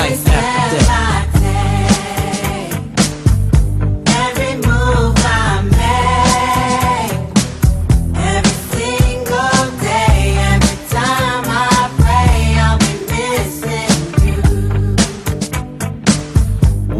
life after.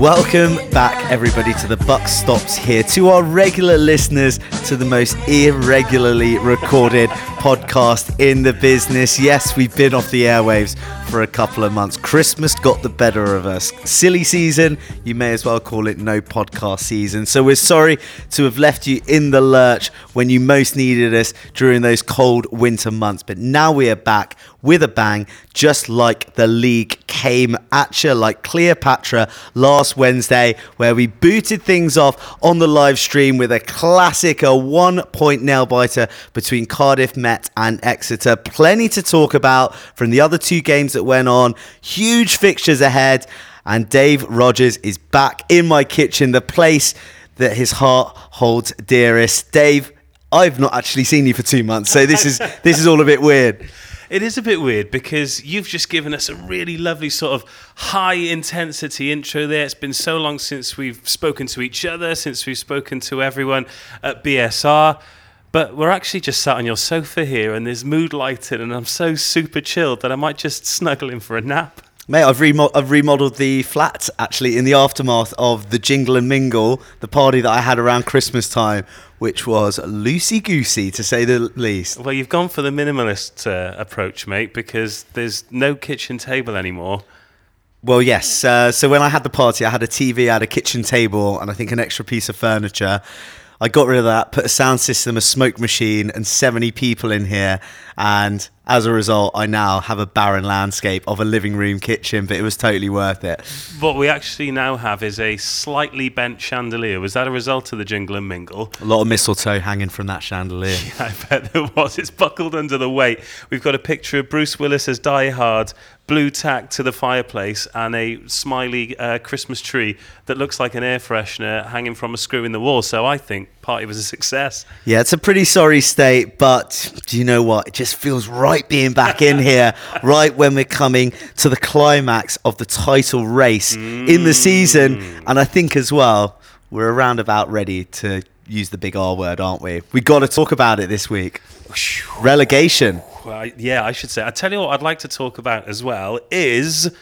Welcome back, everybody, to the BUCS Stops here. To our regular listeners, to the most irregularly recorded podcast in the business. Yes, we've been off the airwaves for a couple of months. Christmas got the better of us. Silly season, you may as well call it no podcast season. So we're sorry to have left you in the lurch when you most needed us during those cold winter months. But now we are back with a bang, just like the league came at you like Cleopatra last Wednesday, where we booted things off on the live stream with a classic, a one point nail biter between Cardiff Met and Exeter. Plenty to talk about from the other two games that went on, huge fixtures ahead. And Dave Rogers is back in my kitchen, the place that his heart holds dearest. Dave, I've not actually seen you for two months, so this is this is all a bit weird. It is a bit weird because you've just given us a really lovely sort of high intensity intro there. It's been so long since we've spoken to each other, since we've spoken to everyone at BSR. But we're actually just sat on your sofa here and there's mood lighting, and I'm so super chilled that I might just snuggle in for a nap. Mate, I've, remo- I've remodeled the flat actually in the aftermath of the Jingle and Mingle, the party that I had around Christmas time, which was loosey goosey to say the least. Well, you've gone for the minimalist uh, approach, mate, because there's no kitchen table anymore. Well, yes. Uh, so when I had the party, I had a TV, I had a kitchen table, and I think an extra piece of furniture. I got rid of that, put a sound system, a smoke machine, and 70 people in here. And as a result, I now have a barren landscape of a living room kitchen, but it was totally worth it. What we actually now have is a slightly bent chandelier. Was that a result of the jingle and mingle? A lot of mistletoe hanging from that chandelier. I bet there was. It's buckled under the weight. We've got a picture of Bruce Willis as Die Hard, blue tack to the fireplace, and a smiley uh, Christmas tree that looks like an air freshener hanging from a screw in the wall. So I think party was a success. Yeah, it's a pretty sorry state, but do you know what? It just feels right being back in here, right when we're coming to the climax of the title race in the season. And I think as well, we're around about ready to use the big R word, aren't we? We got to talk about it this week. Relegation. Well, yeah, I should say. I tell you what, I'd like to talk about as well is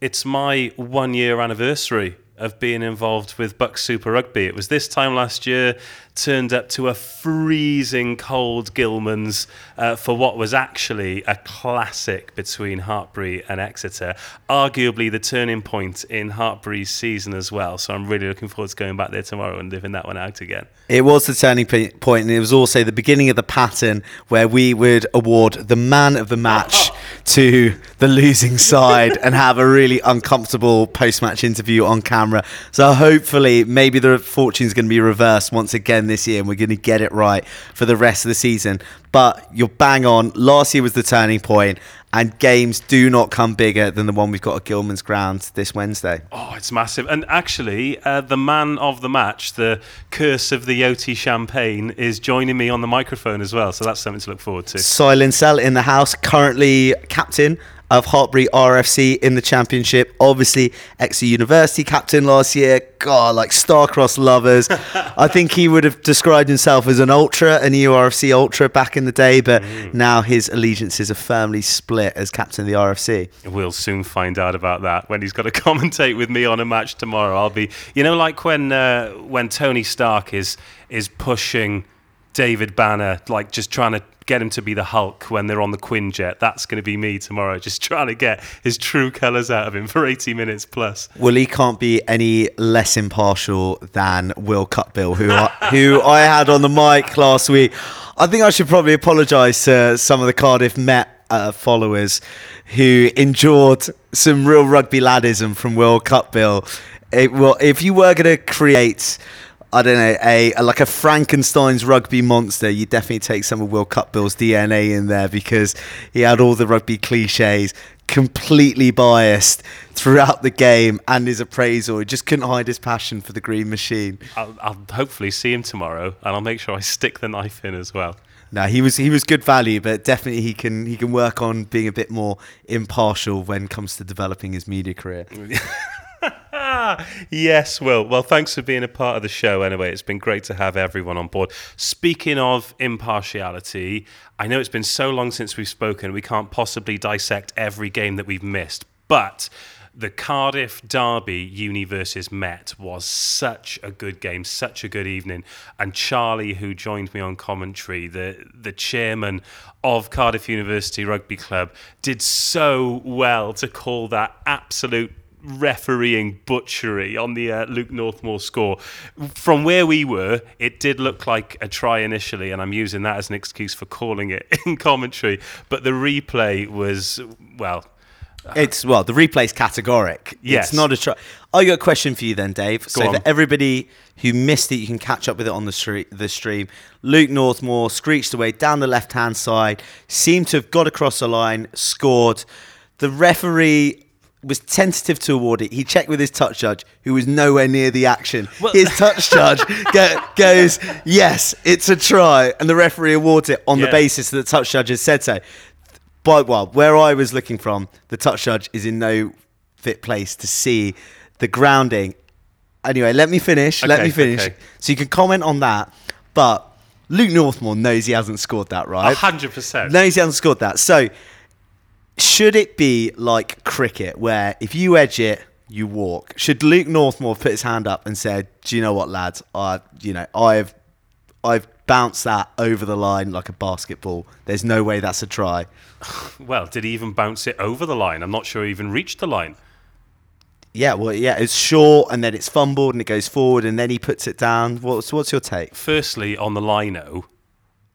it's my one year anniversary of being involved with BUCS Super Rugby. It was this time last year, turned up to a freezing cold Gilman's uh, for what was actually a classic between Hartpury and Exeter. Arguably the turning point in Hartpury's season as well. So I'm really looking forward to going back there tomorrow and living that one out again. It was the turning point, and it was also the beginning of the pattern where we would award the man of the match to the losing side and have a really uncomfortable post match interview on camera. So, hopefully, maybe the fortune's going to be reversed once again this year, and we're going to get it right for the rest of the season. But you're bang on. Last year was the turning point, and games do not come bigger than the one we've got at Gilman's Ground this Wednesday. Oh, it's massive. And actually, uh, the man of the match, the curse of the Yoti champagne, is joining me on the microphone as well. So that's something to look forward to. Silent Cell in the house, currently captain of Hartpury RFC in the championship. Obviously, Exeter University captain last year. God, like star-crossed lovers. I think he would have described himself as an ultra, an EURFC ultra back in the day, but now his allegiances are firmly split as captain of the RFC. We'll soon find out about that when he's got to commentate with me on a match tomorrow. I'll be, you know, like when uh, when Tony Stark is is pushing David Banner, like just trying to get him to be the Hulk when they're on the Quinjet. That's going to be me tomorrow, just trying to get his true colours out of him for 80 minutes plus. Well, he can't be any less impartial than Will Cutbill, who I, who I had on the mic last week. I think I should probably apologise to some of the Cardiff Met uh, followers who endured some real rugby laddism from Will Cutbill. It, well, if you were going to create. I don't know, a, a like a Frankenstein's rugby monster. You definitely take some of Will Cutbill's DNA in there because he had all the rugby cliches, completely biased throughout the game and his appraisal. He just couldn't hide his passion for the green machine. I'll, I'll hopefully see him tomorrow, and I'll make sure I stick the knife in as well. No, he was he was good value, but definitely he can he can work on being a bit more impartial when it comes to developing his media career. Yes, Will. Well, thanks for being a part of the show anyway. It's been great to have everyone on board. Speaking of impartiality, I know it's been so long since we've spoken, we can't possibly dissect every game that we've missed, but the Cardiff Derby Uni versus Met was such a good game, such a good evening. And Charlie, who joined me on commentary, the the chairman of Cardiff University Rugby Club, did so well to call that absolute refereeing butchery on the uh, Luke Northmore score. From where we were, it did look like a try initially, and I'm using that as an excuse for calling it in commentary. But the replay was, well, It's well, the replay's categoric. Yes. It's not a try. I got a question for you then, Dave. so on. for everybody who missed it, you can catch up with it on the street, the stream. Luke Northmore screeched away down the left hand side, seemed to have got across the line, scored. The referee was tentative to award it. He checked with his touch judge, who was nowhere near the action. his touch judge go, goes, "Yes, it's a try," and the referee awards it on the basis that the touch judge has said so. But well, where I was looking from, the touch judge is in no fit place to see the grounding. Anyway, let me finish. let me finish. okay. So you can comment on that. But Luke Northmore knows he hasn't scored that, right? 100%. Knows he hasn't scored that. So should it be like cricket, where if you edge it, you walk? Should Luke Northmore put his hand up and said, "Do you know what, lads? I, you know, I've, I've bounced that over the line like a basketball. There's no way that's a try." well, did he even bounce it over the line? I'm not sure he even reached the line. Yeah, well, yeah, it's short and then it's fumbled and it goes forward and then he puts it down. What's what's your take? Firstly, on the lino,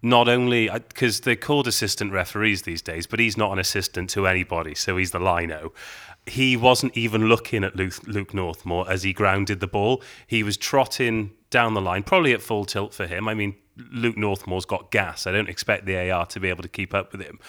not only uh, because they're called assistant referees these days, but he's not an assistant to anybody, so he's the lino. He wasn't even looking at Luke, Luke Northmore as he grounded the ball. He was trotting down the line, probably at full tilt for him. I mean, Luke Northmore's got gas. I don't expect the AR to be able to keep up with him.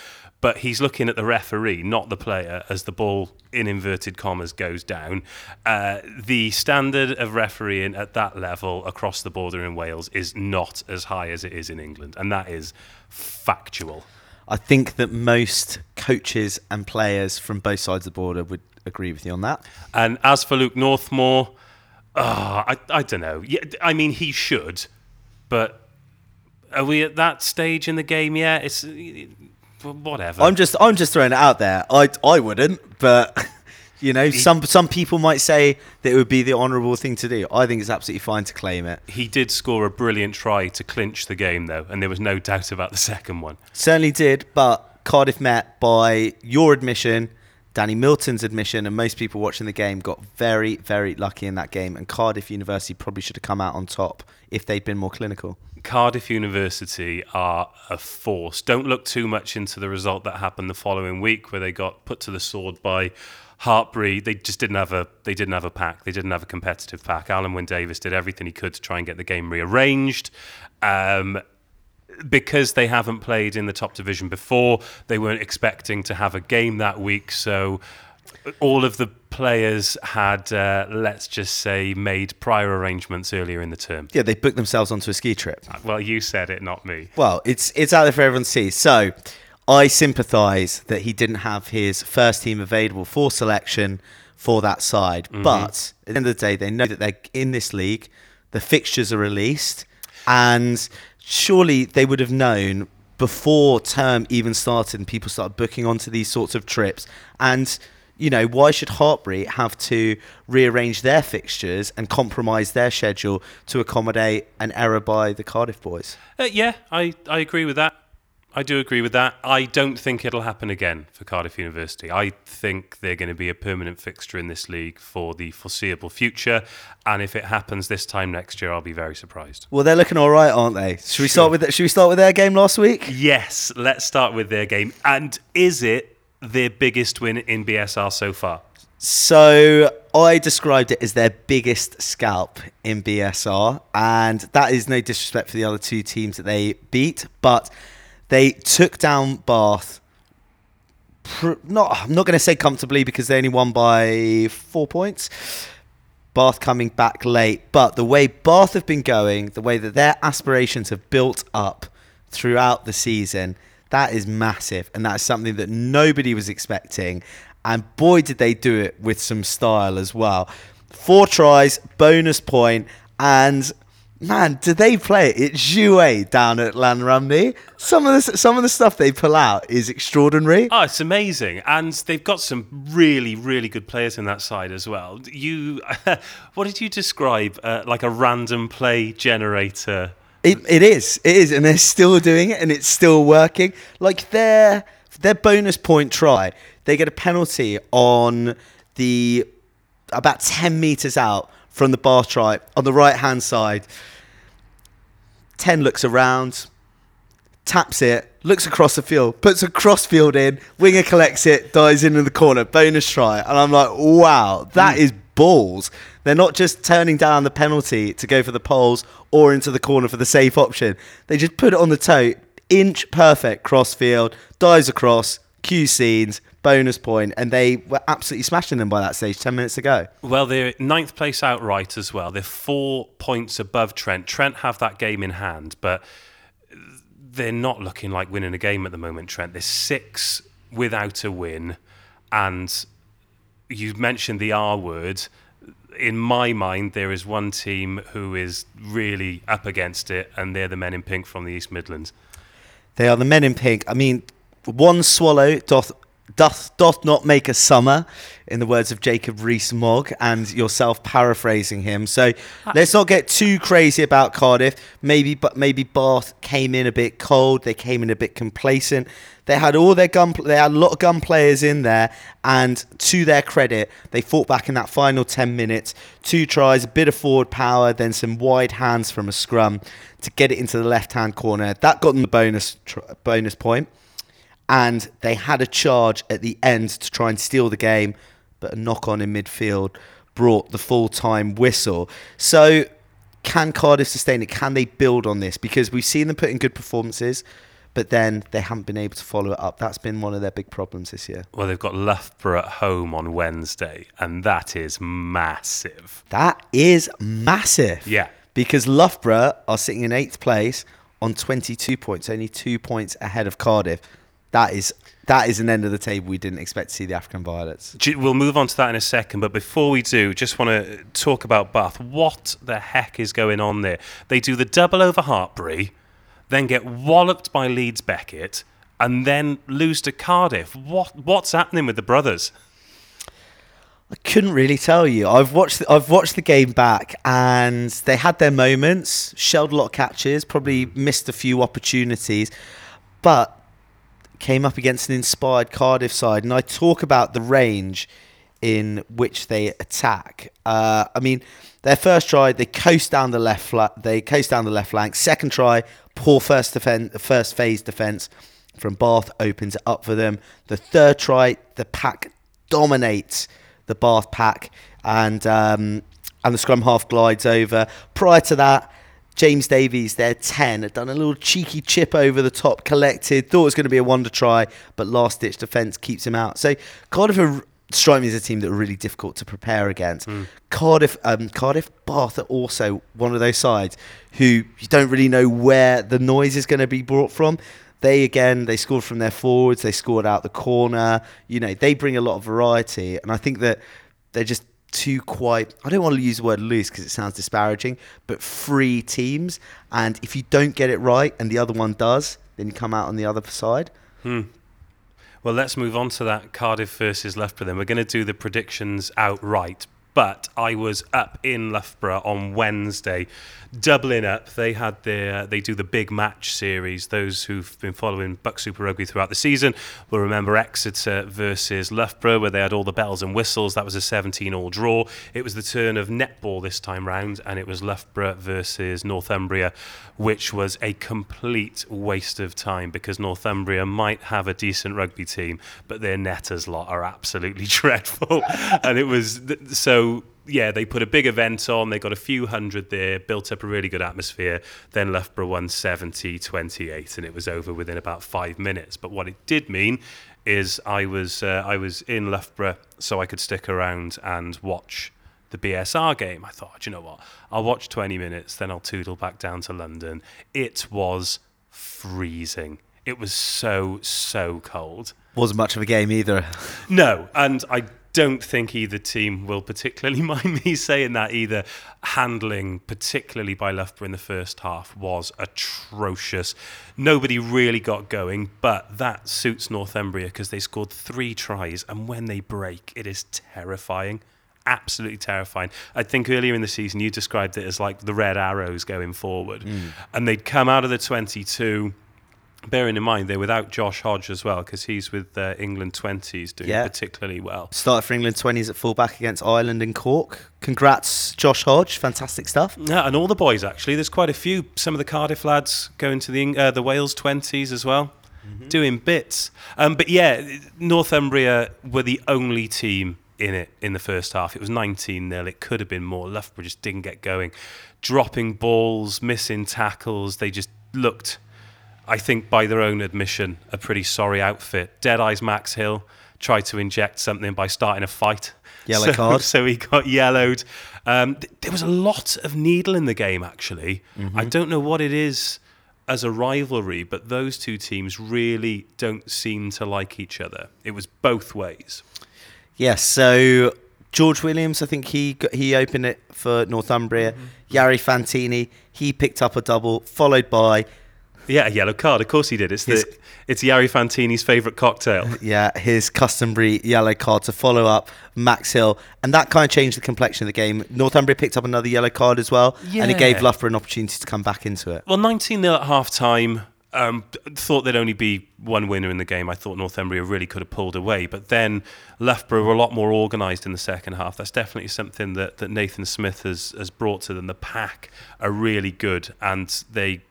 But he's looking at the referee, not the player, as the ball, in inverted commas, goes down. Uh, the standard of refereeing at that level across the border in Wales is not as high as it is in England. And that is factual. I think that most coaches and players from both sides of the border would agree with you on that. And as for Luke Northmore, oh, I, I don't know. Yeah, I mean, he should, but are we at that stage in the game yet? It's whatever. I'm just I'm just throwing it out there. I I wouldn't, but you know, some some people might say that it would be the honourable thing to do. I think it's absolutely fine to claim it. he did score a brilliant try to clinch the game, though, and there was no doubt about the second one. Certainly did, but Cardiff met by your admission, Danny Milton's admission, and most people watching the game got very, very lucky in that game. And Cardiff University probably should have come out on top if they'd been more clinical. Cardiff University are a force. Don't look too much into the result that happened the following week, where they got put to the sword by Hartpury. They just didn't have a they didn't have a pack. They didn't have a competitive pack. Alan Wynne Davis did everything he could to try and get the game rearranged. Um, because they haven't played in the top division before, they weren't expecting to have a game that week. So all of the players had, uh, let's just say, made prior arrangements earlier in the term. Yeah, they booked themselves onto a ski trip. Well, you said it, not me. Well, it's it's out there for everyone to see. So I sympathise that he didn't have his first team available for selection for that side. But at the end of the day, they know that they're in this league. The fixtures are released, and surely they would have known before term even started and people started booking onto these sorts of trips. And you know, why should Hartpury have to rearrange their fixtures and compromise their schedule to accommodate an error by the Cardiff boys? Uh, yeah, I, I agree with that. I do agree with that. I don't think it'll happen again for Cardiff University. I think they're going to be a permanent fixture in this league for the foreseeable future. And if it happens this time next year, I'll be very surprised. Well, they're looking all right, aren't they? Should we start with Should we start with their game last week? Yes, let's start with their game. And is it their biggest win in BSR so far? So I described it as their biggest scalp in BSR, and that is no disrespect for the other two teams that they beat, but they took down Bath. Pr- not, I'm not going to say comfortably because they only won by four points. Bath coming back late, but the way Bath have been going, the way that their aspirations have built up throughout the season. That is massive, and that's something that nobody was expecting. And boy, did they do it with some style as well. Four tries, bonus point, and man, did they play it? It's Jouet down at Llanrumney. Some of the some of the stuff they pull out is extraordinary. Oh, it's amazing, and they've got some really, really good players in that side as well. You, what did you describe? Uh, like a random play generator. It, it is, it is, and they're still doing it, and it's still working. Like their their bonus point try, they get a penalty on the about ten meters out from the bar try on the right hand side. Ten looks around, taps it, looks across the field, puts a cross field in, winger collects it, dives into the corner, bonus try. And I'm like, wow, that mm. is balls. They're not just turning down the penalty to go for the poles or into the corner for the safe option. They just put it on the toe, inch perfect cross field, dives across, cue scenes, bonus point, and they were absolutely smashing them by that stage 10 minutes ago. Well, they're ninth place outright as well. They're four points above Trent. Trent have that game in hand, but they're not looking like winning a game at the moment, Trent. They're six without a win. And you mentioned the R word. In my mind, there is one team who is really up against it, and they're the men in pink from the East Midlands. They are the men in pink. I mean, one swallow doth doth doth not make a summer, in the words of Jacob Rees-Mogg, and yourself paraphrasing him. So ah. let's not get too crazy about Cardiff. Maybe, but maybe Bath came in a bit cold. They came in a bit complacent. They had all their gun. They had a lot of gun players in there, and to their credit, they fought back in that final ten minutes. Two tries, a bit of forward power, then some wide hands from a scrum to get it into the left-hand corner. That got them the bonus tr- bonus point and they had a charge at the end to try and steal the game, but a knock on in midfield brought the full time whistle. So, can Cardiff sustain it? Can they build on this? Because we've seen them put in good performances, but then they haven't been able to follow it up. That's been one of their big problems this year. Well, they've got Loughborough at home on Wednesday, and that is massive. That is massive. Yeah. Because Loughborough are sitting in eighth place on 22 points, only two points ahead of Cardiff. That is that is an end of the table we didn't expect to see the African Violets. We'll move on to that in a second, but before we do, just want to talk about Bath. What the heck is going on there? They do the double over Hartpury, then get walloped by Leeds Beckett, and then lose to Cardiff. What what's happening with the brothers? I couldn't really tell you. I've watched I've watched the game back and they had their moments, shelled a lot of catches, probably missed a few opportunities, but came up against an inspired Cardiff side. And I talk about the range in which they attack. Uh, I mean, their first try, they coast down the left flat. They coast down the left flank. Second try, poor first defense, first phase defense from Bath opens it up for them. The third try, the pack dominates the Bath pack, and um, and the scrum half glides over. Prior to that. James Davies, their 10, had done a little cheeky chip over the top, collected, thought it was going to be a wonder try, but last ditch defence keeps him out. So Cardiff are, strike me as a team that are really difficult to prepare against. Cardiff, um, Cardiff, Bath are also one of those sides who you don't really know where the noise is going to be brought from. They again, they scored from their forwards, they scored out the corner. You know, they bring a lot of variety, and I think that they're just two quite I don't want to use the word loose because it sounds disparaging, but free teams. And if you don't get it right and the other one does, then you come out on the other side. Hmm. Well, let's move on to that Cardiff versus Loughborough. Then we're going to do the predictions outright. But I was up in Loughborough on Wednesday, doubling up. They had their they do the big match series. Those who've been following BUCS Super Rugby throughout the season will remember Exeter versus Loughborough, where they had all the bells and whistles. That was a 17-all draw. It was the turn of netball this time round, and it was Loughborough versus Northumbria, which was a complete waste of time because Northumbria might have a decent rugby team, but their netters lot are absolutely dreadful. and it was th- so yeah, they put a big event on. They got a few hundred there, built up a really good atmosphere. Then Loughborough won 70 28, and it was over within about five minutes. But what it did mean is I was uh, I was in Loughborough, so I could stick around and watch the BSR game. I thought, "Do you know what? I'll watch 20 minutes, then I'll toodle back down to London. It was freezing. It was so so cold. Wasn't much of a game either. No, and I don't think either team will particularly mind me saying that either. Handling, particularly by Loughborough in the first half, was atrocious. Nobody really got going, but that suits Northumbria because they scored three tries, and when they break, it is terrifying. Absolutely terrifying. I think earlier in the season you described it as like the red arrows going forward, mm. and they'd come out of the 22 bearing in mind they're without Josh Hodge as well because he's with uh, England 20s doing Yeah. particularly well. Started for England 20s at fullback against Ireland and Cork. Congrats, Josh Hodge. Fantastic stuff. Yeah, and all the boys actually. There's quite a few. Some of the Cardiff lads going to the uh, the Wales 20s as well, doing bits. Um, but yeah, Northumbria were the only team in it in the first half. It was 19 0 It could have been more. Loughborough just didn't get going, dropping balls, missing tackles. They just looked. I think by their own admission, a pretty sorry outfit. Deadeye's Max Hill tried to inject something by starting a fight. Yellow So- card. So he got yellowed. Um, th- there was a lot of needle in the game, actually. Mm-hmm. I don't know what it is as a rivalry, but those two teams really don't seem to like each other. It was both ways. Yes, so George Williams, I think he got, he opened it for Northumbria. Yari Fantini, he picked up a double, followed by Yeah, a yellow card. Of course he did. It's His- the it's Yari Fantini's favourite cocktail. yeah his customary yellow card to follow up Max Hill, and that kind of changed the complexion of the game. Northumbria picked up another yellow card as well, and it gave Yeah. Loughborough an opportunity to come back into it. Well, 19 0 at half time. Um, thought there'd only be one winner in the game. I thought Northumbria really could have pulled away, but then Loughborough were a lot more organised in the second half. That's definitely something that, that Nathan Smith has, has brought to them. The pack are really good, and they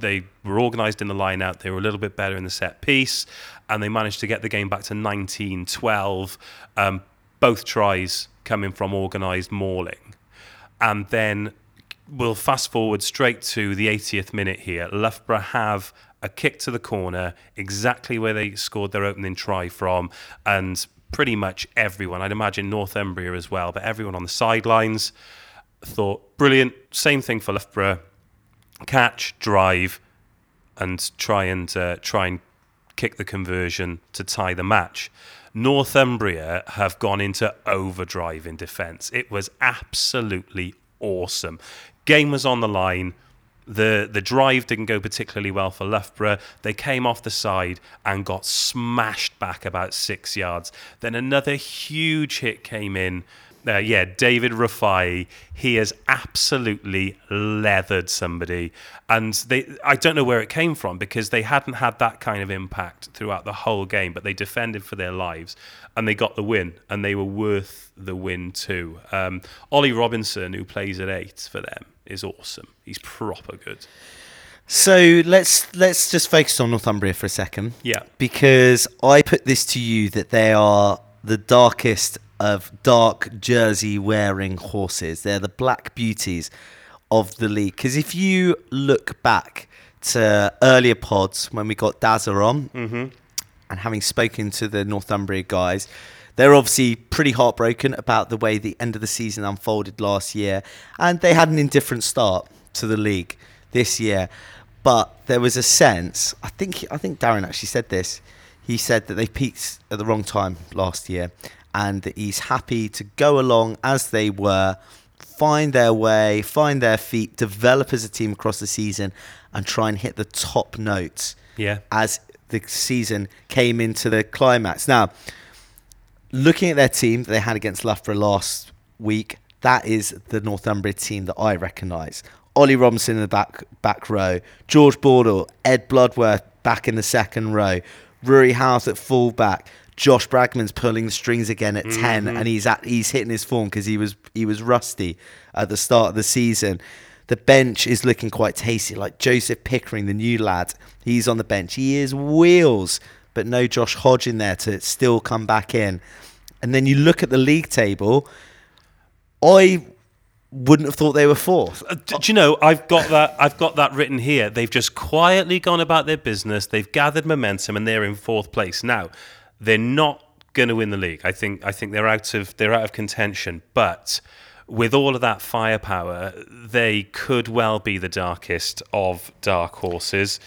they were organised in the line out. They were a little bit better in the set piece, and they managed to get the game back to 19 12. Um, both tries coming from organised mauling. And then we'll fast forward straight to the 80th minute here. Loughborough have a kick to the corner, exactly where they scored their opening try from, and pretty much everyone, I'd imagine Northumbria as well, but everyone on the sidelines thought, brilliant, same thing for Loughborough, catch, drive, and try and uh, try and kick the conversion to tie the match. Northumbria have gone into overdrive in defence. It was absolutely awesome. Game was on the line. The the drive didn't go particularly well for Loughborough. They came off the side and got smashed back about six yards. Then another huge hit came in. Uh, yeah, David Rafai, he has absolutely leathered somebody, and they I don't know where it came from because they hadn't had that kind of impact throughout the whole game, but they defended for their lives and they got the win, and they were worth the win too. Um, Ollie Robinson, who plays at eight for them, is awesome. He's proper good. So let's let's just focus on Northumbria for a second. Yeah. Because I put this to you that they are the darkest of dark jersey wearing horses. They're the black beauties of the league. Because if you look back to earlier pods when we got Dazza on, mm-hmm. and having spoken to the Northumbria guys, they're obviously pretty heartbroken about the way the end of the season unfolded last year, and they had an indifferent start to the league this year. But there was a sense. I think I think Darren actually said this. He said that they peaked at the wrong time last year, and that he's happy to go along as they were, find their way, find their feet, develop as a team across the season, and try and hit the top notes Yeah. as the season came into the climax. Now, looking at their team that they had against Loughborough last week, that is the Northumbria team that I recognise. Ollie Robinson in the back back row, George Bordle, Ed Bloodworth back in the second row, Rory House at full back, Josh Bragman's pulling the strings again at 10 and he's at he's hitting his form because he was he was rusty at the start of the season. The bench is looking quite tasty, like Joseph Pickering, the new lad. He's on the bench. He is wheels, but no Josh Hodge in there to still come back in. And then you look at the league table. I wouldn't have thought they were fourth. Uh, d- do you know I've got that I've got that written here. They've just quietly gone about their business. They've gathered momentum and they're in fourth place. Now, they're not going to win the league. I think I think they're out of they're out of contention, but with all of that firepower, they could well be the darkest of dark horses.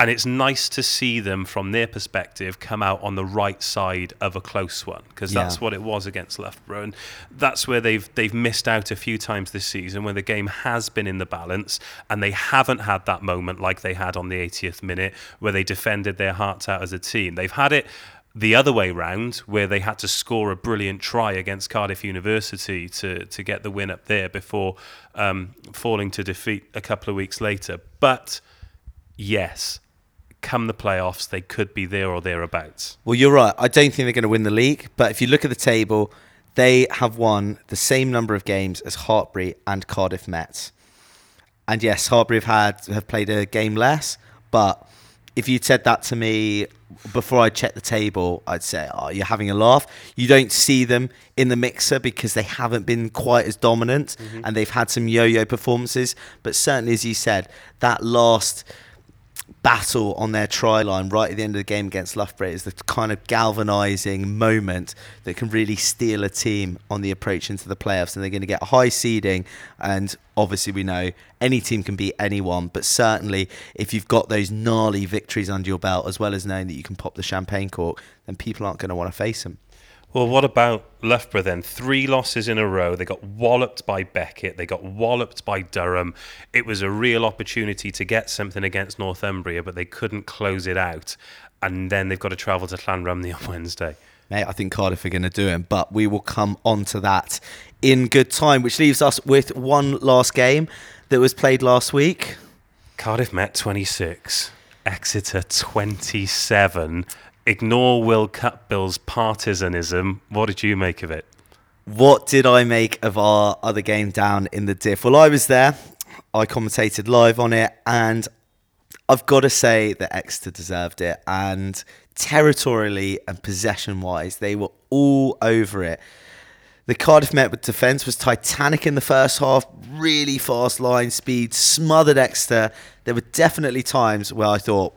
And it's nice to see them from their perspective come out on the right side of a close one because that's Yeah. what it was against Loughborough, and that's where they've they've missed out a few times this season when the game has been in the balance and they haven't had that moment like they had on the 80th minute where they defended their hearts out as a team. They've had it the other way round where they had to score a brilliant try against Cardiff University to to get the win up there before um, falling to defeat a couple of weeks later. But yes, come the playoffs, they could be there or thereabouts. Well, you're right. I don't think they're going to win the league, but if you look at the table, they have won the same number of games as Hartpury and Cardiff Met. And yes, Hartpury have had have played a game less, but if you'd said that to me before I check the table, I'd say, "Oh, you're having a laugh." You don't see them in the mixer because they haven't been quite as dominant, mm-hmm. and they've had some yo-yo performances. But certainly, as you said, that last battle on their try line right at the end of the game against Loughborough is the kind of galvanising moment that can really steal a team on the approach into the playoffs. And they're going to get high seeding. And obviously, we know any team can beat anyone. But certainly, if you've got those gnarly victories under your belt, as well as knowing that you can pop the champagne cork, then people aren't going to want to face them. Well, what about Loughborough then? Three losses in a row. They got walloped by Beckett. They got walloped by Durham. It was a real opportunity to get something against Northumbria, but they couldn't close it out. And then they've got to travel to Llanrumney on Wednesday. Mate, I think Cardiff are going to do him, but we will come on to that in good time, which leaves us with one last game that was played last week. Cardiff Met 26, Exeter 27. Ignore Will Cutbill's partisanism. What did you make of it? What did I make of our other game down in the diff? Well, I was there. I commentated live on it, and I've got to say that Exeter deserved it. And territorially and possession wise, they were all over it. The Cardiff Met with defence was titanic in the first half, really fast line speed, smothered Exeter. There were definitely times where I thought,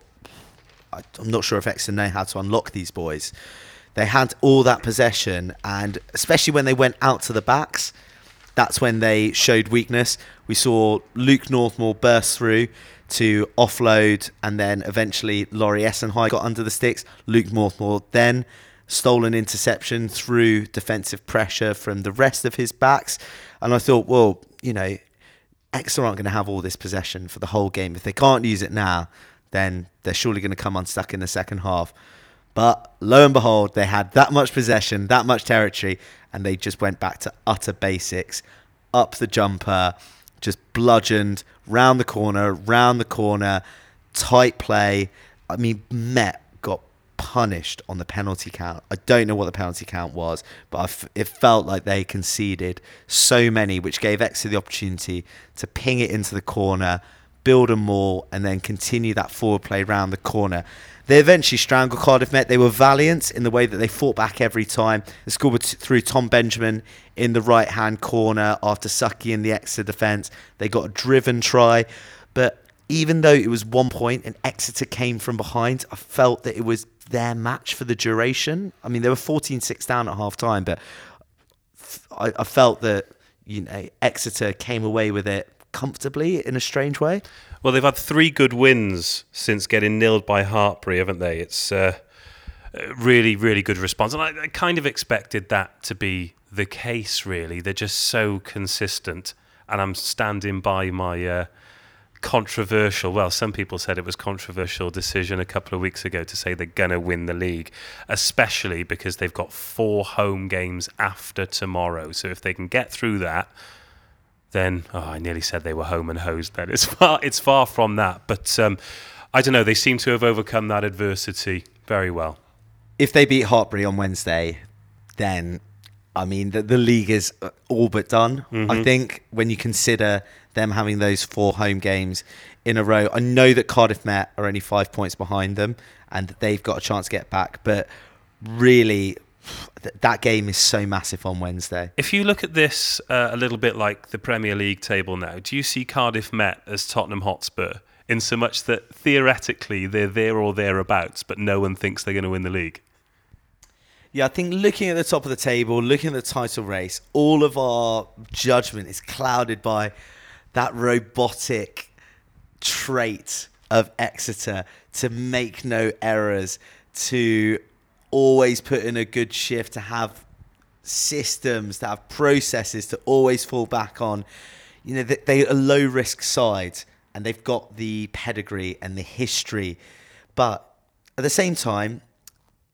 I'm not sure if Exeter know how to unlock these boys. They had all that possession, and especially when they went out to the backs, that's when they showed weakness. We saw Luke Northmore burst through to offload, and then eventually Laurie Essenhigh got under the sticks. Luke Northmore then stole an interception through defensive pressure from the rest of his backs. And I thought, well, you know, Exeter aren't going to have all this possession for the whole game. If they can't use it now, then they're surely going to come unstuck in the second half. But lo and behold, they had that much possession, that much territory, and they just went back to utter basics. Up the jumper, just bludgeoned, round the corner, round the corner, tight play. I mean, Met got punished on the penalty count. I don't know what the penalty count was, but it felt like they conceded so many, which gave Exeter the opportunity to ping it into the corner, build a maul, and then continue that forward play round the corner. They eventually strangled Cardiff Met. They were valiant in the way that they fought back every time. They scored through Tom Benjamin in the right hand corner after Sucky in the Exeter defence. They got a driven try, but even though it was one point and Exeter came from behind, I felt that it was their match for the duration. I mean, they were 14 6 down at half time, but I felt that you know Exeter came away with it comfortably in a strange way. Well, they've had three good wins since getting nilled by Hartpury, haven't they? It's uh, really, really good response. And I, I kind of expected that to be the case, really. They're just so consistent. And I'm standing by my uh, controversial, well, some people said it was controversial decision a couple of weeks ago to say they're going to win the league, especially because they've got four home games after tomorrow. So if they can get through that, then oh, I nearly said they were home and hosed. Then it's far, it's far from that. But um, I don't know. They seem to have overcome that adversity very well. If they beat Hartpury on Wednesday, then I mean the, the league is uh, all but done. I think when you consider them having those four home games in a row, I know that Cardiff Met are only five points behind them, and that they've got a chance to get back. But really, that game is so massive on Wednesday. If you look at this uh, a little bit like the Premier League table now, do you see Cardiff Met as Tottenham Hotspur? In so much that theoretically they're there or thereabouts, but no one thinks they're going to win the league. Yeah, I think looking at the top of the table, looking at the title race, all of our judgment is clouded by that robotic trait of Exeter to make no errors, to always put in a good shift, to have systems, to have processes to always fall back on. You know, they- are a low risk side and they've got the pedigree and the history. But at the same time,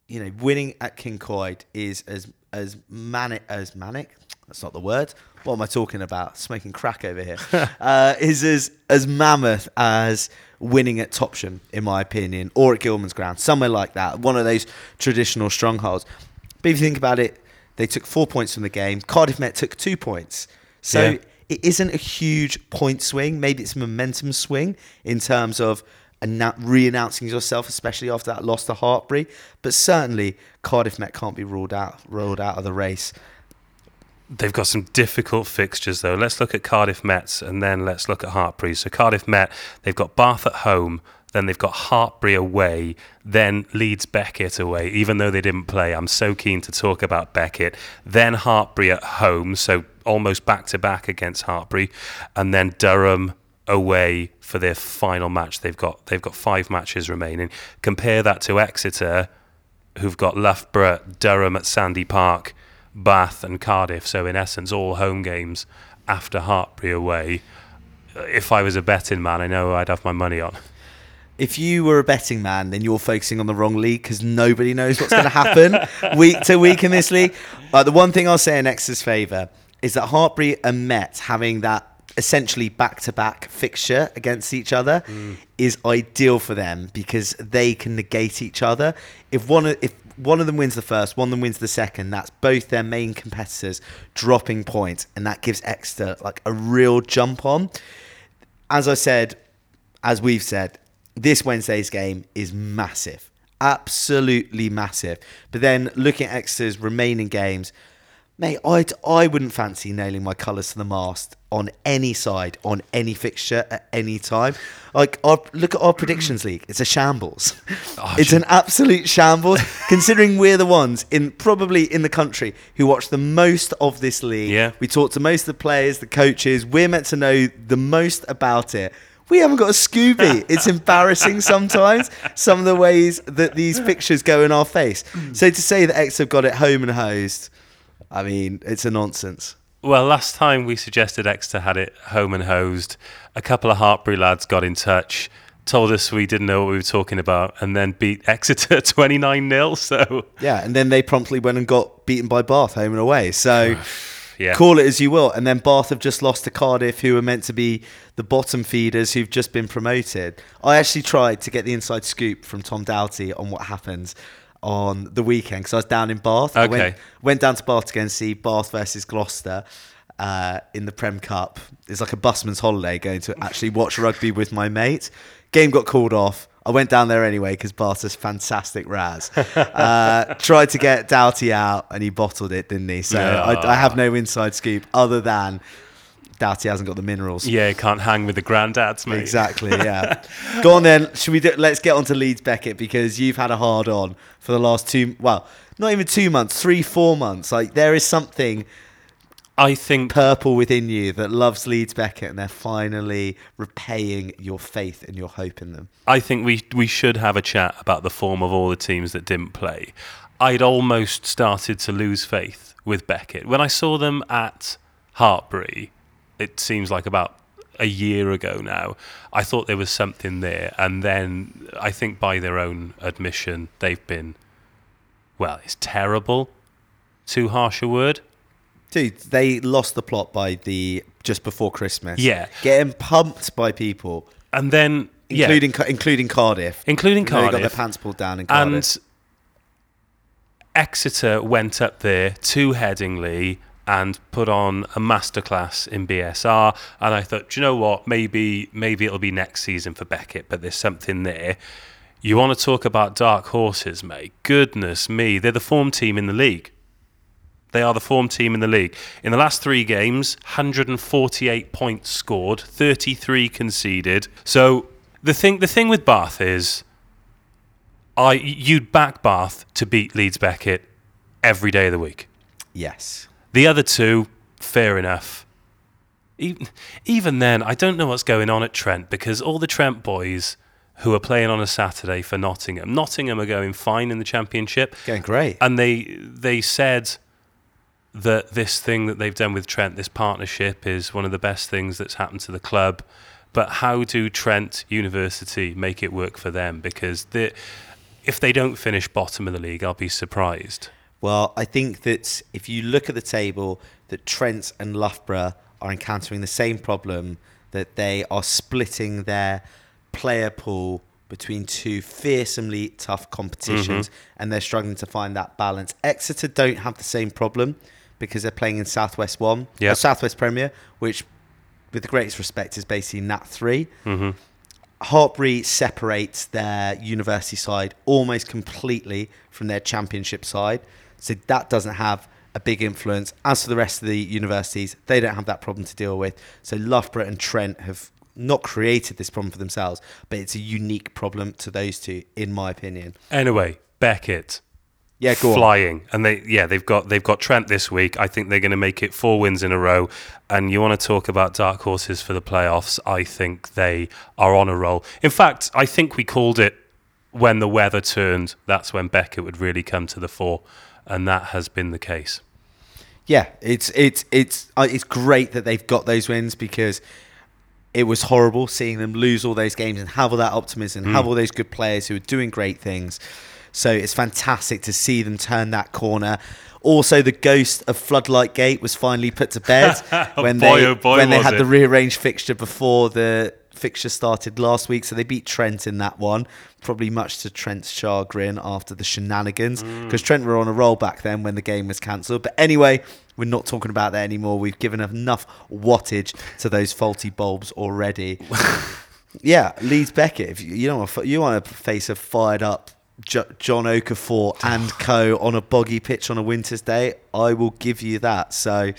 you know, winning at Cyncoed is as as manic as manic. That's not the word. What am I talking about? Smoking crack over here. uh, is as as mammoth as winning at Topsham, in my opinion, or at Gilman's Ground, somewhere like that. One of those traditional strongholds. But if you think about it, they took four points from the game. Cardiff Met took two points. So Yeah. it isn't a huge point swing. Maybe it's a momentum swing in terms of annou- re-announcing yourself, especially after that loss to Hartpury. But certainly, Cardiff Met can't be ruled out ruled out of the race. They've got some difficult fixtures though. Let's look at Cardiff Mets and then let's look at Hartpury. So Cardiff Met, they've got Bath at home, then they've got Hartpury away, then Leeds Beckett away. Even though they didn't play, I'm so keen to talk about Beckett. Then Hartpury at home, so almost back to back against Hartpury, and then Durham away for their final match. They've got they've got five matches remaining. Compare that to Exeter, who've got Loughborough, Durham at Sandy Park, Bath and Cardiff. So in essence, all home games after Hartpury away. If I was a betting man, I know I'd have my money on. If you were a betting man, then you're focusing on the wrong league because nobody knows what's going to happen week to week in this league. Uh, the one thing I'll say in Exeter's favour is that Hartpury and Met having that essentially back-to-back fixture against each other is ideal for them because they can negate each other. If one of, if one of them wins the first, one of them wins the second, that's both their main competitors dropping points, and that gives Exeter like a real jump on as I said, as we've said, this Wednesday's game is massive, absolutely massive. But then looking at Exeter's remaining games, mate, I I wouldn't fancy nailing my colours to the mast on any side, on any fixture at any time. Like, our, look at our predictions league; it's a shambles. Oh, it's an absolute shambles. considering we're the ones in probably in the country who watch the most of this league. Yeah. We talk to most of the players, the coaches. We're meant to know the most about it. We haven't got a Scooby. It's embarrassing sometimes, some of the ways that these fixtures go in our face. Mm. So to say that X have got it home and hosed, I mean, it's a nonsense. Well, last time we suggested Exeter had it home and hosed, a couple of Hartpury lads got in touch, told us we didn't know what we were talking about, and then beat Exeter 29 0. So, Yeah, and then they promptly went and got beaten by Bath home and away. So yeah. call it as you will. And then Bath have just lost to Cardiff, who are meant to be the bottom feeders who've just been promoted. I actually tried to get the inside scoop from Tom Doughty on what happened on the weekend because I was down in Bath. I went, went down to Bath again to go and see Bath versus Gloucester. Uh, in the Prem Cup, it's like a busman's holiday going to actually watch rugby with my mate. Game got called off. I went down there anyway because Bath's a fantastic Raz. Uh, tried to get Doughty out and he bottled it, didn't he? So Yeah. I, I have no inside scoop other than Doughty hasn't got the minerals. Yeah, can't hang with the granddads, mate. Exactly, yeah. Go on then. Should we do, let's get on to Leeds Beckett because you've had a hard on for the last two well, not even two months, three, four months. Like there is something I think purple within you that loves Leeds Beckett and they're finally repaying your faith and your hope in them. I think we we should have a chat about the form of all the teams that didn't play. I'd almost started to lose faith with Beckett when I saw them at Hartpury. It seems like about a year ago now. I thought there was something there, and then I think by their own admission, they've been well. It's terrible. Too harsh a word. Dude, they lost the plot by the just before Christmas. Yeah. Getting pumped by people, And then yeah, including including Cardiff. including Cardiff. They got their pants pulled down in Cardiff. And Exeter went up there to Headingley and put on a masterclass in BSR. And I thought, do you know what? Maybe maybe it'll be next season for Beckett, but there's something there. You want to talk about dark horses, mate? Goodness me, they're the form team in the league. They are the form team in the league. In the last three games, 148 points scored, 33 conceded. So the thing, the thing with Bath is, I you'd back Bath to beat Leeds Beckett every day of the week. Yes. The other two, fair enough. Even, even then, I don't know what's going on at Trent because all the Trent boys who are playing on a Saturday for Nottingham, Nottingham are going fine in the Championship. Going great. And they they said that this thing that they've done with Trent, this partnership, is one of the best things that's happened to the club. But how do Trent University make it work for them? Because if they don't finish bottom of the league, I'll be surprised. Well, I think that if you look at the table, that Trent and Loughborough are encountering the same problem that they are splitting their player pool between two fearsomely tough competitions mm-hmm. and they're struggling to find that balance. Exeter don't have the same problem because they're playing in Southwest One, uh, Yeah. or Southwest Premier, which, with the greatest respect, is basically Nat 3. Mm-hmm. Hartpury separates their university side almost completely from their championship side. So that doesn't have a big influence. As for the rest of the universities, they don't have that problem to deal with. So Loughborough and Trent have not created this problem for themselves, but it's a unique problem to those two, in my opinion. Anyway, Beckett Yeah, go on. flying, and they yeah they've got they've got Trent this week. I think they're going to make it four wins in a row. And you want to talk about dark horses for the playoffs? I think they are on a roll. In fact, I think we called it when the weather turned. That's when Beckett would really come to the fore, and that has been the case. Yeah, it's it's it's uh, it's great that they've got those wins because it was horrible seeing them lose all those games and have all that optimism, and have all those good players who are doing great things. So it's fantastic to see them turn that corner. Also, the ghost of Floodlight Gate was finally put to bed when Boy, they oh boy, when they had it. the rearranged fixture before the fixture started last week. So they beat Trent in that one, probably much to Trent's chagrin after the shenanigans, Mm. because Trent were on a roll back then when the game was cancelled. But anyway, we're not talking about that anymore. We've given enough wattage to those faulty bulbs already. yeah, Leeds Beckett. If you, you don't want to, you want to face a fired up. Jo- John Okafor and co on a boggy pitch on a winter's day, I will give you that. So,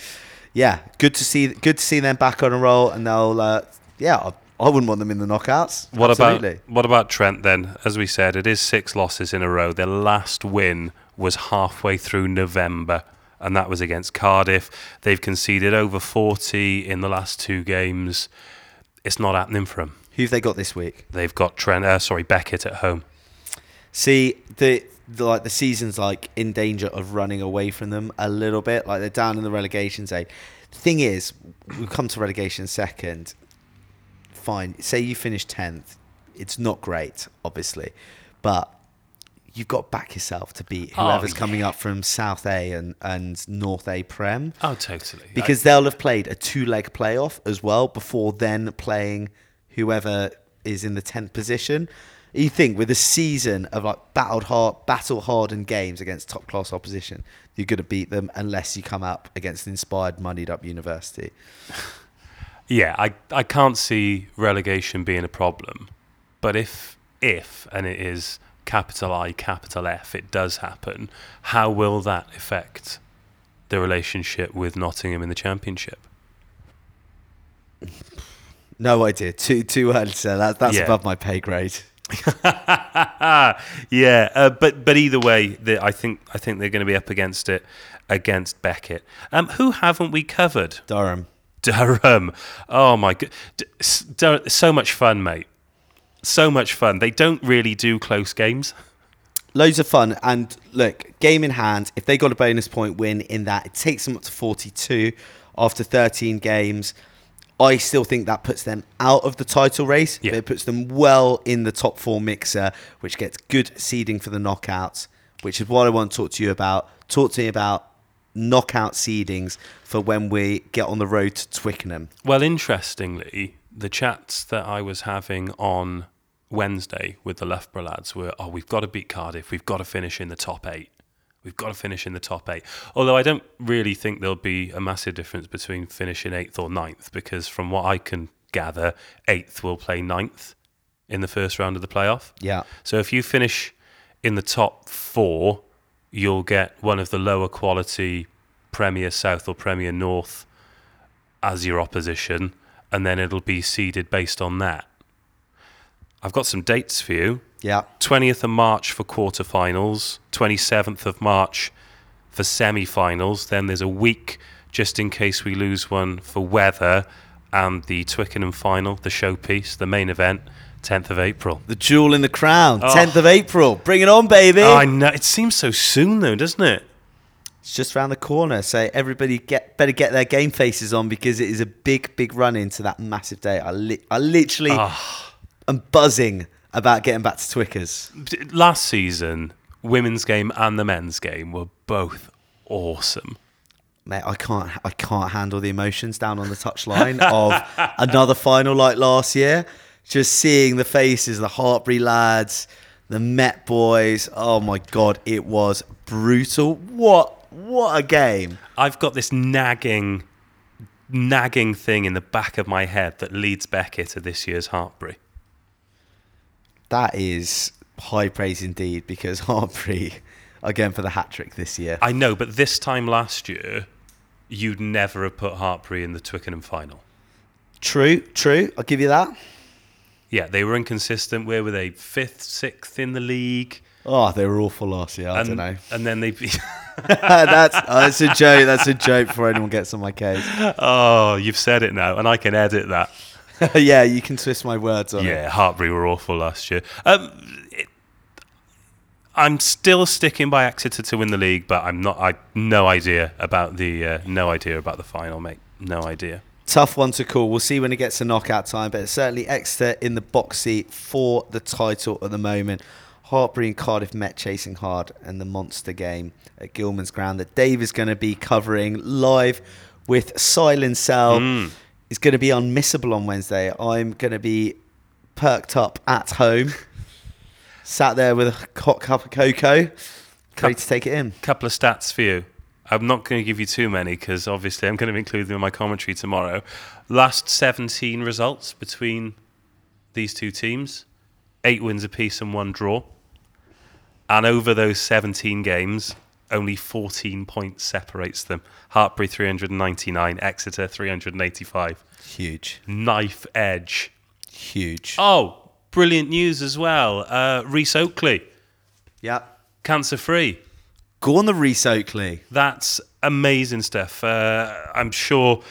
yeah, good to see good to see them back on a roll, and they'll uh, yeah, I, wouldn't want them in the knockouts. What Absolutely. about what about Trent then? As we said, it is six losses in a row. Their last win was halfway through November, and that was against Cardiff. They've conceded over forty in the last two games. It's not happening for them. who've they got this week? They've got Trent, uh, sorry Beckett at home. See the, the like the season's like in danger of running away from them a little bit. Like they're down in the relegation zone. The thing is, we'll come to relegation second. Fine. Say you finish tenth, it's not great, obviously, but you've got to back yourself to beat Oh, whoever's yeah. coming up from South A and, and North A Prem Oh, totally. because they'll have played a two leg playoff as well before then playing whoever is in the 10th position. You think with a season of like battled hard, battle hardened games against top class opposition, you're going to beat them unless you come up against an inspired, moneyed up university. Yeah, I, I can't see relegation being a problem. But if if and it is capital I, capital F, it does happen, how will that affect the relationship with Nottingham in the championship? No idea. Too too early to that. That's Yeah. above my pay grade. yeah, uh, but but either way, the, I think I think they're going to be up against it against Beckett. Um, who haven't we covered? Durham. Durham. Oh my god, so much fun, mate. So much fun. They don't really do close games. Loads of fun. And look, game in hand, if they got a bonus point win in that, it takes them up to 42 after 13 games. I still think that puts them out of the title race. Yeah. But it puts them well in the top four mixer, which gets good seeding for the knockouts, which is what I want to talk to you about. Talk to me about knockout seedings for when we get on the road to Twickenham. Well, interestingly, the chats that I was having on Wednesday with the Loughborough lads were, oh, we've got to beat Cardiff. We've got to finish in the top eight. We've got to finish in the top eight. Although I don't really think there'll be a massive difference between finishing eighth or ninth, because from what I can gather, eighth will play ninth in the first round of the playoff. Yeah. So if you finish in the top four, you'll get one of the lower quality Premier South or Premier North as your opposition, and then it'll be seeded based on that. I've got some dates for you. Yeah. 20th of March for quarterfinals, 27th of March for semi-finals. Then there's a week just in case we lose one for weather, and the Twickenham final, the showpiece, the main event, 10th of April. The jewel in the crown, Oh. 10th of April. Bring it on, baby. Oh, I know. It seems so soon though, doesn't it? It's just round the corner. So everybody get better get their game faces on because it is a big, big run into that massive day. I, li- I literally Ah. am buzzing about getting back to Twickers. Last season, women's game and the men's game were both awesome. Mate, I can't I can't handle the emotions down on the touchline of another final like last year. Just seeing the faces, the Hartpury lads, the Met boys. Oh my god, it was brutal. What what a game. I've got this nagging, nagging thing in the back of my head that Leeds Beckett to this year's Hartpury. That is high praise indeed because Hartpury again for the hat trick this year. I know, but this time last year, you'd never have put Hartpury in the Twickenham final. True, true. I'll give you that. Yeah, they were inconsistent. Where were they? Fifth, sixth in the league. Oh, they were awful last year. I and, don't know. And then they. that's oh, that's a joke. That's a joke before anyone gets on my case. oh, you've said it now, and I can edit that. yeah, you can twist my words on it. Yeah, Hartpury were awful last year. Um, it, I'm still sticking by Exeter to win the league, but I'm not. I no idea about the uh, no idea about the final, mate. No idea. Tough one to call. We'll see when it gets to knockout time, but it's certainly Exeter in the box seat for the title at the moment. Hartpury and Cardiff Met chasing hard, and the monster game at Gillman's Ground that Dave is going to be covering live with Silent Cell. Mm. is going to be unmissable on Wednesday. I'm going to be perked up at home, sat there with a hot cup of cocoa, ready to take it in. Couple of stats for you. I'm not going to give you too many because obviously I'm going to include them in my commentary tomorrow. Last 17 results between these two teams eight wins apiece and one draw. And over those 17 games, only 14 points separates them. Hartpury 399, Exeter 385. Huge, Knife edge. huge. Oh, brilliant news as well. Uh, Reese Oakley, Yeah. cancer free. Go on the Reese Oakley. That's amazing stuff. Uh, I'm sure.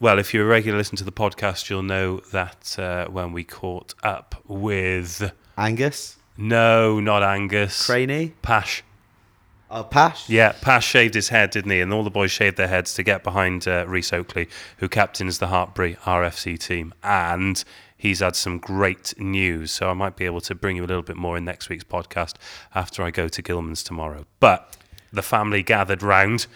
Well, if you're a regular listener to the podcast, you'll know that uh, when we caught up with Angus, no, not Angus, Craney, Pash. oh, Pash. Yeah, Pash shaved his head, didn't he? And all the boys shaved their heads to get behind uh, Reese Oakley, who captains the Hartpury RFC team. And he's had some great news. So I might be able to bring you a little bit more in next week's podcast after I go to Gillman's tomorrow. But the family gathered round.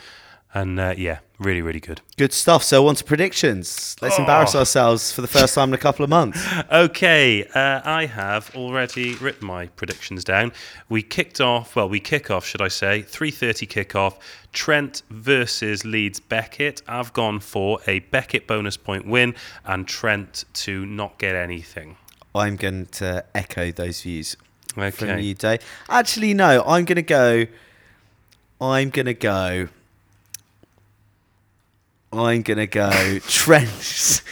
And uh, yeah, really, really good. Good stuff. So on to predictions. Let's embarrass Oh. ourselves for the first time in a couple of months. Okay, uh, I have already written my predictions down. We kicked off, well, we kick off, should I say, 3.30 kickoff, Trent versus Leeds Beckett. I've gone for a Beckett bonus point win and Trent to not get anything. I'm going to echo those views from you, Dave. Actually, no. I'm going to go. I'm going to go. I'm going to go. Trent.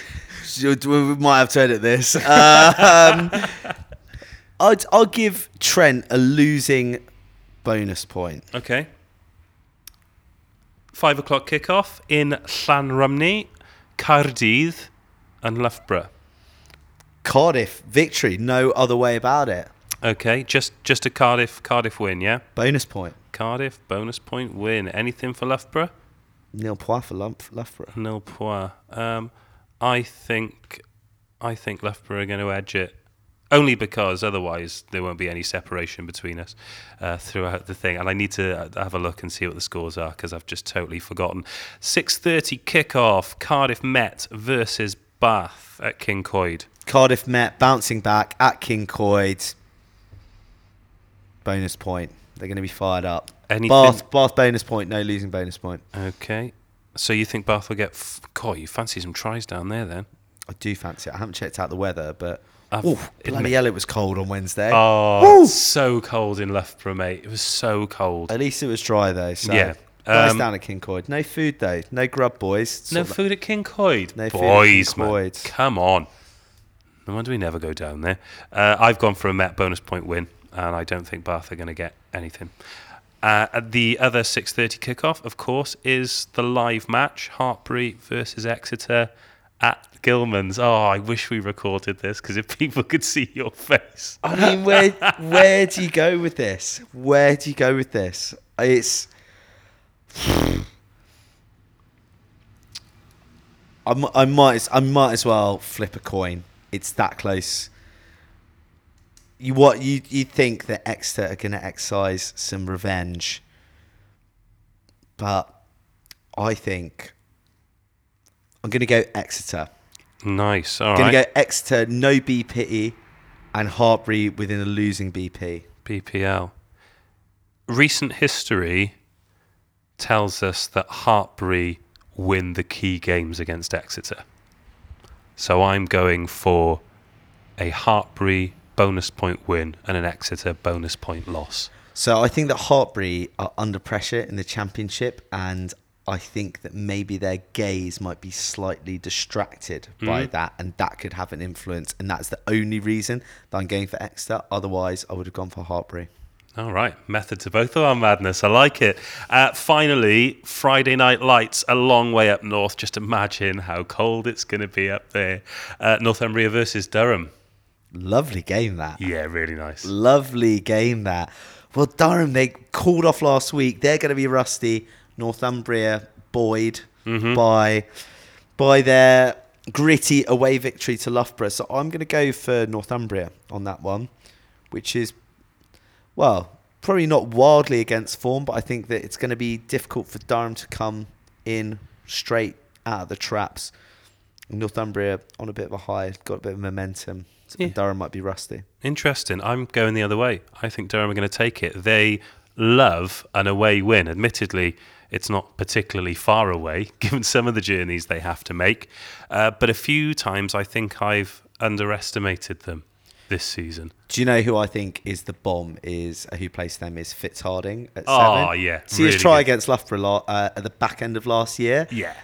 we might have to edit this. Um, I'd, I'll give Trent a losing bonus point. Okay. Five o'clock kickoff in Llanrumney, Cardiff and Loughborough. Cardiff victory. No other way about it. Okay, just just a Cardiff Cardiff win, yeah? Bonus point. Cardiff bonus point win. Anything for Loughborough? Nil point for Lump, Loughborough. Nil point. Um, I think I think Loughborough are going to edge it. Only because otherwise there won't be any separation between us uh, throughout the thing, and I need to uh, have a look and see what the scores are because I've just totally forgotten. Six thirty kickoff: Cardiff Met versus Bath at Cyncoed. Cardiff Met bouncing back at Cyncoed. Bonus point. They're going to be fired up. Anything- Bath, Bath bonus point. No losing bonus point. Okay, so you think Bath will get? F- God, you fancy some tries down there then? I do fancy it. I haven't checked out the weather, but I've- Oof, bloody hell, it was cold on Wednesday. Oh, so cold in Loughborough, mate. It was so cold. At least it was dry though. So Yeah. Nice Um, down at Cyncoed. No food though. No grub, boys. No food at Cyncoed. No food at Boys, King man. Come on. No wonder we never go down there. Uh, I've gone for a Met bonus point win, and I don't think Bath are going to get anything. Uh, the other 6:30 kickoff, of course, is the live match: Hartpury versus Exeter at Gillman's. Oh, I wish we recorded this because if people could see your face. I mean, where where do you go with this? Where do you go with this? It's. I, I might I might as well flip a coin. It's that close. You what you you think that Exeter are going to exercise some revenge, but I think I'm going to go Exeter. Nice. All Going right. to go Exeter, no BP, and Hartpury within a losing BP. BPL. Recent history tells us that Hartpury win the key games against Exeter. So I'm going for a Hartpury bonus point win and an Exeter bonus point loss. So I think that Hartpury are under pressure in the championship, and I think that maybe their gaze might be slightly distracted by that, and that could have an influence. And that's the only reason that I'm going for Exeter. Otherwise, I would have gone for Hartpury. All right, method to both of our madness. I like it. Uh, finally, Friday Night Lights, a long way up north. Just imagine how cold it's going to be up there. Uh, Northumbria versus Durham. Lovely game that. Yeah, really nice. Lovely game that. Well, Durham, they called off last week. They're going to be rusty. Northumbria buoyed mm-hmm. by by their gritty away victory to Loughborough. So I'm going to go for Northumbria on that one, which is, well, probably not wildly against form, but I think that it's going to be difficult for Durham to come in straight out of the traps. Northumbria on a bit of a high, got a bit of momentum. Yeah. And Durham might be rusty. Interesting. I'm going the other way. I think Durham are going to take it. They love an away win. Admittedly, it's not particularly far away, given some of the journeys they have to make. Uh, but a few times I think I've underestimated them this season. Do you know who I think is the bomb? Is uh, who placed them is Fitzharding at Oh, seven. yeah, See his really try good. against Loughborough uh, at the back end of last year. Yeah.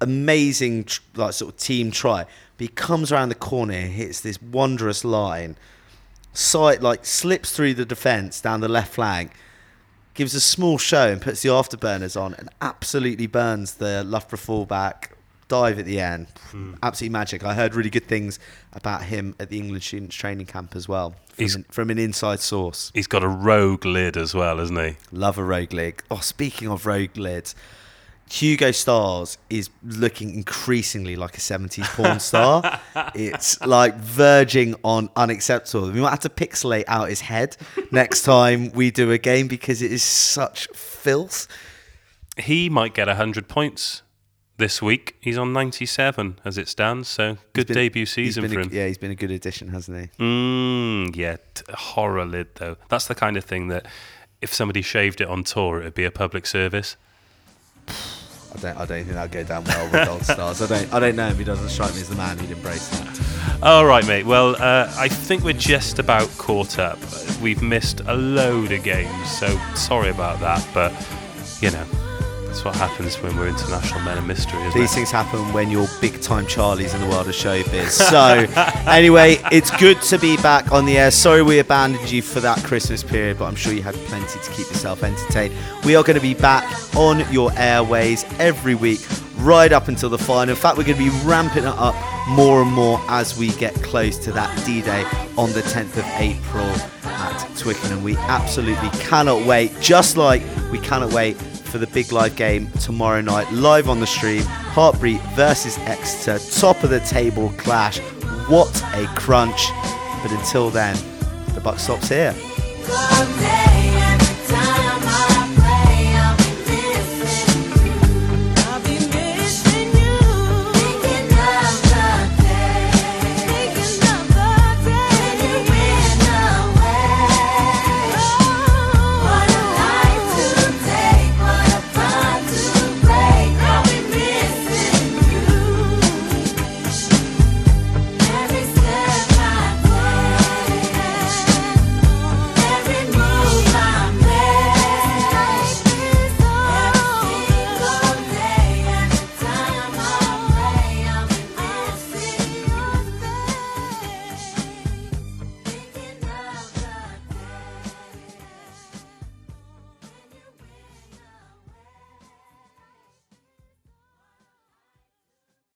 Amazing, like sort of team try. But he comes around the corner, hits this wondrous line, side like slips through the defence down the left flank, gives a small show and puts the afterburners on, and absolutely burns the Loughborough fullback. Dive at the end, Hmm. absolutely magic. I heard really good things about him at the England students training camp as well, from, He's- an, from an inside source. He's got a rogue lid as well, hasn't he? Love a rogue lid. Oh, speaking of rogue lids, Hugo Stars is looking increasingly like a 70s porn star. it's like verging on unacceptable. We might have to pixelate out his head next time we do a game because it is such filth. He might get 100 points this week. He's on 97 as it stands, so good been- debut season for a- him. yeah, he's been a good addition, hasn't he? Mm, yeah, t- horror lid though. That's the kind of thing that if somebody shaved it on tour, it'd be a public service. I don't, I don't think that'll go down well with Gold Stars. I don't, I don't know him. He doesn't strike me as the man who'd embrace that. All right, mate. Well, uh, I think we're just about caught up. We've missed a load of games, so sorry about that. But you know, that's what happens when we're international men of mystery, isn't These it? things happen when you're big time Charlies in the world of showbiz. So, anyway, it's good to be back on the air. Sorry we abandoned you for that Christmas period, but I'm sure you had plenty to keep yourself entertained. We are going to be back on your airways every week, right up until the final. In fact, we're going to be ramping it up more and more as we get close to that D Day on the 10th of April at Twickenham. We absolutely cannot wait, just like we cannot wait for the big live game tomorrow night, live on the stream. Hartpury versus Exeter, top of the table clash. What a crunch! But until then, the buck stops here.